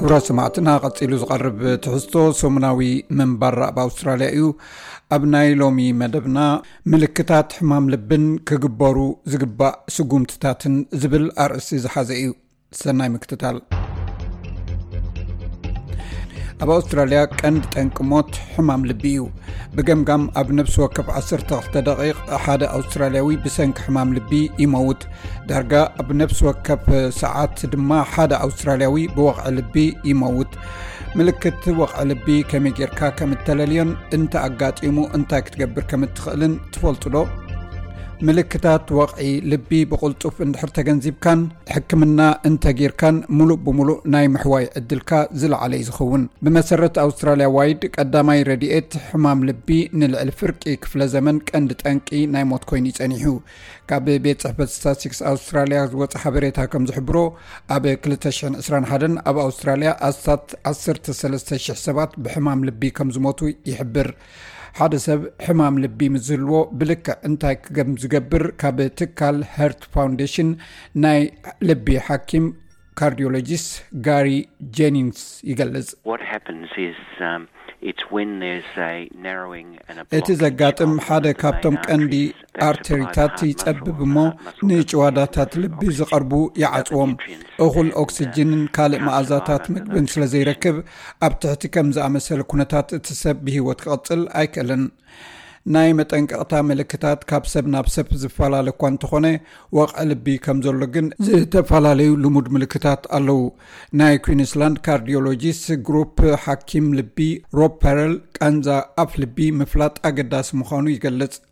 ክብራት ሰማዕትና ቀፂሉ ዝቐርብ ትሕዝቶ ሰሙናዊ ምንባር ራእብ ኣውስትራልያ እዩ ኣብ ናይ ሎሚ መደብና ምልክታት ሕማም ልብን ክግበሩ ዝግባእ ስጉምትታትን ዝብል ኣርእሲ ዝሓዘ እዩ ሰናይ ምክትታል ኣብ ኣውስትራልያ ቀንዲ ጠንቂ ሞት ሕማም ልቢ እዩ ብገምጋም ኣብ ነብሲ ወከፍ 12 ደቂቕ ሓደ ኣውስትራልያዊ ብሰንኪ ሕማም ልቢ ይመውት ዳርጋ ኣብ ነብሲ ወከፍ ሰዓት ድማ ሓደ ኣውስትራልያዊ ብወቕዒ ልቢ ይመውት ምልክት ወቕዒ ልቢ ከመይ ጌርካ ከም እተለልዮን እንተ ኣጋጢሙ እንታይ ክትገብር ከም እትኽእልን ትፈልጡዶ ምልክታት ወቕዒ ልቢ ብቕልጡፍ እንድሕር ተገንዚብካን ሕክምና እንተጊርካን ሙሉእ ብሙሉእ ናይ ምሕዋይ ዕድልካ ዝለዓለ ዩ ዝኸውን ብመሰረት ኣውስትራልያ ዋይድ ቀዳማይ ረድኤት ሕማም ልቢ ንልዕሊ ፍርቂ ክፍለ ዘመን ቀንዲ ጠንቂ ናይ ሞት ኮይኑ ይፀኒሑ ካብ ቤት ፅሕፈት ስታስቲክስ ኣውስትራልያ ዝወፅ ሓበሬታ ከም ዝሕብሮ ኣብ 221 ኣብ ኣውስትራልያ ኣስታት 13000 ሰባት ብሕማም ልቢ ከም ዝሞቱ ይሕብር ሓደ ሰብ ሕማም ልቢ ምስ ዝህልዎ ብልክዕ እንታይ ክገም ዝገብር ካብ ትካል ሀርት ፋውንዴሽን ናይ ልቢ ሓኪም ካርዲዮሎጂስት ጋሪ ጀኒንስ ይገልጽ እቲ ዘጋጥም ሓደ ካብቶም ቀንዲ ኣርተሪታት ይጸብብ እሞ ንጭዋዳታት ልቢ ዝቐርቡ ይዓጽዎም። እኹል ኦክስጅንን ካልእ መኣዛታት ምግብን ስለ ዘይረክብ፣ ኣብ ትሕቲ ከም ዝኣመሰለ ኵነታት እቲ ሰብ ብህይወት ክቕጽል ኣይክእልን። ናይ መጠንቀቕታ ምልክታት ካብ ሰብ ናብ ሰብ ዝፈላለ እኳ እንተዀነ፣ ወቕዒ ልቢ ከም ዘሎ ግን ዝተፈላለዩ ልሙድ ምልክታት ኣለዉ። ናይ ኲንስላንድ ካርድዮሎጂስትስ ግሩፕ ሓኪም ልቢ ሮብ ፐረል ቃንዛ ኣፍ ልቢ ምፍላጥ ኣገዳሲ ምዃኑ ይገልጽ።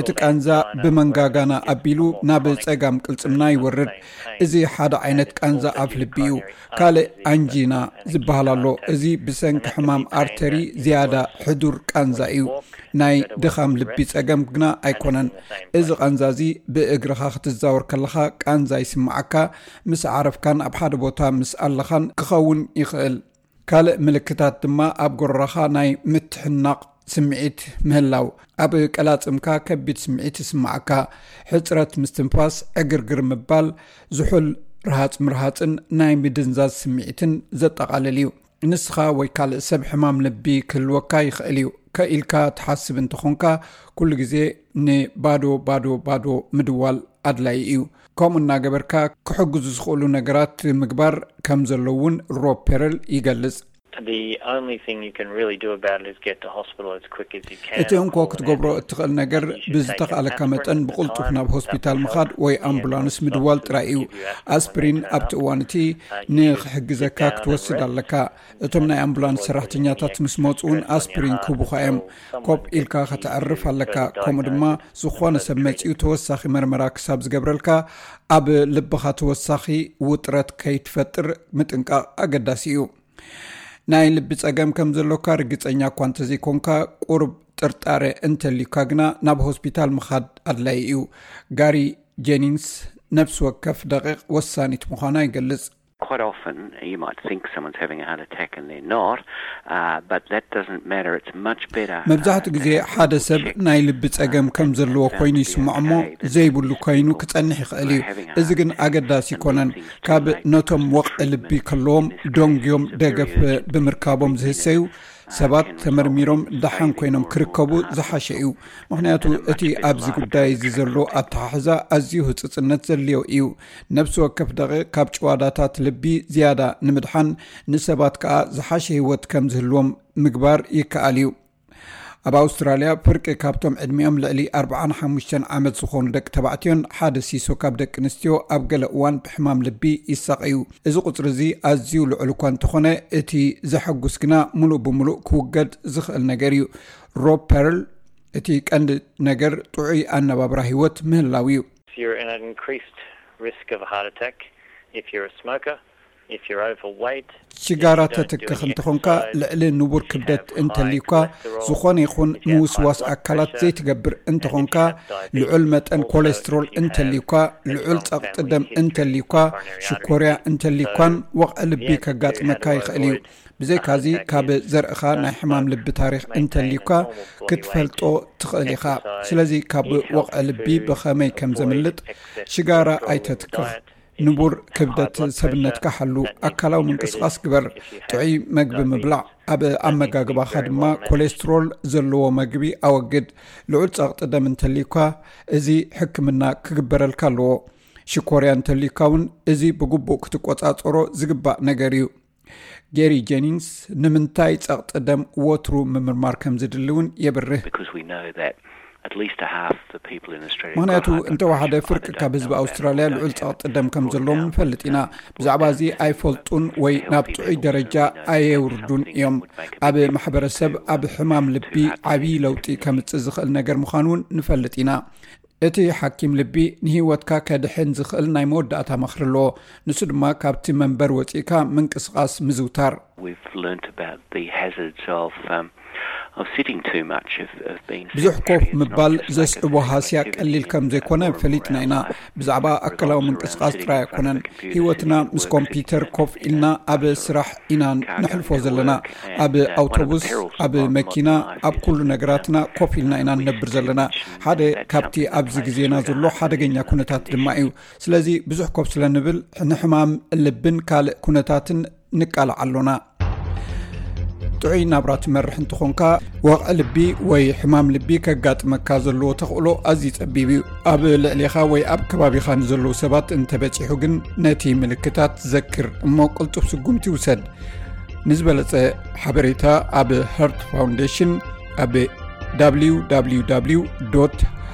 እቲ ቃንዛ ብመንጋጋና ኣቢሉ ናብ ጸጋም ቅልጽምና ይወርድ። እዚ ሓደ ዓይነት ቃንዛ ኣፍ ልቢ እዩ። ካልእ ኣንጂና ዝበሃል ኣሎ። እዚ ብሰንኪ ሕማም ኣርተሪ ዝያዳ ሕዱር ቃንዛ እዩ። ናይ ድኻም ልቢ ጸገም ግና ኣይኮነን። እዚ ቃንዛ እዚ ብእግርኻ ክትዛወር ከለኻ ቃንዛ ይስምዓካ፣ ምስ ዓረፍካን ኣብ ሓደ ቦታ ምስ ኣለኻን ክኸውን ይኽእል። ካልእ ምልክታት ድማ ኣብ ጎረሮኻ ናይ ምትሕናቕ ስምዒት ምህላው፣ ኣብ ቀላጽምካ ከቢድ ስምዒት ይስምዓካ፣ ሕጽረት ምስትንፋስ፣ ዕግርግር ምባል፣ ዝሑል ርሃጽ ምርሃጽን ናይ ምድንዛዝ ስምዒትን ዘጠቓልል እዩ። ንስኻ ወይ ካልእ ሰብ ሕማም ልቢ ክህልወካ ይኽእል እዩ። ከኢልካ ትሓስብ እንተኾንካ ኩሉ ግዜ ንባዶ ባዶ ባዶ ምድዋል ኣድላዪ እዩ። ከምኡ እናገበርካ ክሕግዙ ዝኽእሉ ነገራት ምግባር ከም ዘሎ እውን ሮብ ፔረል ይገልጽ። እቲ እንኮ ክትገብሮ እትኽእል ነገር ብዝተኽኣለካ መጠን ብቕልጡፍ ናብ ሆስፒታል ምኻድ ወይ ኣምቡላንስ ምድዋል ጥራይ እዩ። ኣስፕሪን ኣብቲ እዋን እቲ ንኽሕግዘካ ክትወስድ ኣለካ። እቶም ናይ ኣምቡላንስ ሰራሕተኛታት ምስ መፁ እውን ኣስፕሪን ክህቡኻ እዮም። ኮብ ኢልካ ከተዕርፍ ኣለካ፣ ከምኡ ድማ ዝኾነ ሰብ መፂኡ ተወሳኺ መርመራ ክሳብ ዝገብረልካ ኣብ ልብኻ ተወሳኺ ውጥረት ከይትፈጥር ምጥንቃቕ ኣገዳሲ እዩ። ናይ ልቢ ፀገም ከም ዘሎካ ርግፀኛ እኳ እንተዘይኮንካ ቁርብ ጥርጣረ እንተልዩካ ግና ናብ ሆስፒታል ምኻድ ኣድላይ እዩ ጋሪ ጀኒንስ ነፍሲ ወከፍ ደቂቕ ወሳኒት ምዃና ይገልጽ Quite often you might think someone's having a heart attack and they're not, but that doesn't matter, it's much better. መብዛሕትኡ ግዜ ሓደ ሰብ ናይ ልቢ ጸገም ከም ዘለዎ ኮይኑ ይስምዖ እሞ ዘይብሉ ኮይኑ ክጸንሕ ይኽእል እዩ። እዚ ግን ኣገዳሲ ኣይኮነን። ካብ ነቶም ወቕዒ ልቢ ከለዎም ደንጉዮም ደገፍ ብምርካቦም ዝህሰዩ ሰባት ተመርሚሮም ደሓን ኮይኖም ክርከቡ ዝሓሸ እዩ። ምኽንያቱ እቲ ኣብዚ ጉዳይ እዚ ዘሎ ኣተሓሕዛ ኣዝዩ ህጹጽነት ዘድልዮ እዩ። ነብሲ ወከፍ ደቒቕ ካብ ጭዋዳታት ልቢ ዝያዳ ንምድሓን፣ ንሰባት ከኣ ዝሓሸ ህይወት ከም ዝህልዎም ምግባር ይከኣል እዩ። ኣብ ኣውስትራልያ፣ ፍርቂ ካብቶም ዕድሚኦም ልዕሊ ኣርብዓን ሓሙሽተን ዓመት ዝኾኑ ደቂ ተባዕትዮን ሓደ ሲሶ ካብ ደቂ ኣንስትዮ ኣብ ገለ እዋን ብሕማም ልቢ ይሳቐዩ። እዚ ቁጽሪ እዚ ኣዝዩ ልዑል እኳ እንተኾነ፣ እቲ ዘሐጉስ ግና ምሉእ ብምሉእ ክውገድ ዝኽእል ነገር እዩ። ሮብ ፐርል፣ እቲ ቀንዲ ነገር ጥዑይ ኣነባብራ ህይወት ምህላው እዩ። You're at increased risk of a heart attack if you're a smoker, if you're overweight, ሽጋራ ተትክኽ እንተኾንካ፣ ልዕሊ ንቡር ክብደት እንተልዩካ፣ ዝኾነ ይኹን ምውስዋስ ኣካላት ዘይትገብር እንተኾንካ፣ ልዑል መጠን ኮሌስትሮል እንተልዩካ፣ ልዑል ጸቕጢ ደም እንተልዩካ፣ ሽኮርያ እንተልዩካን ወቕዒ ልቢ ከጋጥመካ ይኽእል እዩ። ብዘይካዚ ካብ ዘርእኻ ናይ ሕማም ልቢ ታሪክ እንተልዩካ ክትፈልጦ ትኽእል ኢኻ ስለዚ ካብ ወቕዐ ልቢ ብኸመይ ከም ዘምልጥ ሽጋራ ኣይተትክኽ ንቡር ክብደት ሰብነትካ ሓሉ ኣካላዊ ምንቅስቃስ ግበር ጥዑይ መግቢ ምብላዕ ኣብ ኣመጋግባኻ ድማ ኮሌስትሮል ዘለዎ መግቢ ኣወግድ ልዑል ፀቕጢ ደም እንተልዩካ እዚ ሕክምና ክግበረልካ ኣለዎ ሽኮርያ እንተልዩካ እውን እዚ ብግቡእ ክትቆፃፀሮ ዝግባእ ነገር እዩ ጌሪ ጀኒንስ ንምንታይ ጸቕጢ ደም ወትሩ ምምርማር ከም ዝድሊ እውን የብርህ። ምኽንያቱ እንተወሓደ ፍርቂ ካብ ህዝቢ ኣውስትራልያ ልዑል ጸቕጢ ደም ከም ዘለዎም ንፈልጥ ኢና። ብዛዕባ እዚ ኣይፈልጡን ወይ ናብ ጥዑይ ደረጃ ኣየውርዱን እዮም። ኣብ ማሕበረሰብ ኣብ ሕማም ልቢ ዓብዪ ለውጢ ከምጽእ ዝኽእል ነገር ምዃኑ እውን ንፈልጥ ኢና። እቲ ሓኪም ልቢ ንህይወትካ ከድሕን ዝኽእል ናይ መወዳእታ ምኽሪ ኣለዎ፣ ንሱ ድማ ካብቲ መንበር ወጺእካ ምንቅስቓስ ምዝውታር። ብዙሕ ኮፍ ምባል ዘስዕቦ ሃስያ ቀሊል ከም ዘይኰነ ፈሊጥና ኢና። ብዛዕባ ኣካላዊ ምንቅስቓስ ጥራይ ኣይኰነን፣ ህይወትና ምስ ኮምፕዩተር ኮፍ ኢልና ኣብ ስራሕ ኢና ነሕልፎ ዘለና። ኣብ ኣውቶቡስ፣ ኣብ መኪና፣ ኣብ ኵሉ ነገራትና ኮፍ ኢልና ኢና ንነብር ዘለና። ሓደ ካብቲ ኣብዚ ግዜና ዘሎ ሓደገኛ ኩነታት ድማ እዩ ስለዚ ብዙሕ ኮብ ስለ ንብል ንሕማም ልብን ካልእ ኩነታትን ንቃልዓ ኣሎና ጥዑይ ናብራ ትመርሕ እንትኾንካ ወቕዒ ልቢ ወይ ሕማም ልቢ ከጋጥመካ ዘለዎ ተኽእሎ ኣዝዩ ፀቢብ እዩ ኣብ ልዕሊኻ ወይ ኣብ ከባቢኻ ንዘለዉ ሰባት እንተበፂሑ ግን ነቲ ምልክታት ዘክር እሞ ቅልጡብ ስጉምቲ ውሰድ ንዝበለፀ ሓበሬታ ኣብ ሃርት ፋውንዴሽን ኣብ www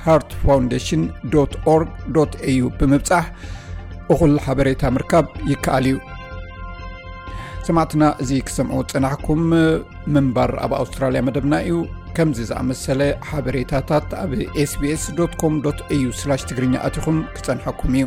ሃርት ፋውንዴሽን ኦርግ ኤዩ ብምብፃሕ እኹል ሓበሬታ ምርካብ ይከኣል እዩ ሰማዕትና እዚ ክሰምዑ ፅናሕኩም ምንባር ኣብ ኣውስትራልያ መደብና እዩ ከምዚ ዝኣመሰለ ሓበሬታታት ኣብ ስbስ ኮም ኤዩ ስላሽ ትግርኛ ኣትኹም ክፀንሐኩም እዩ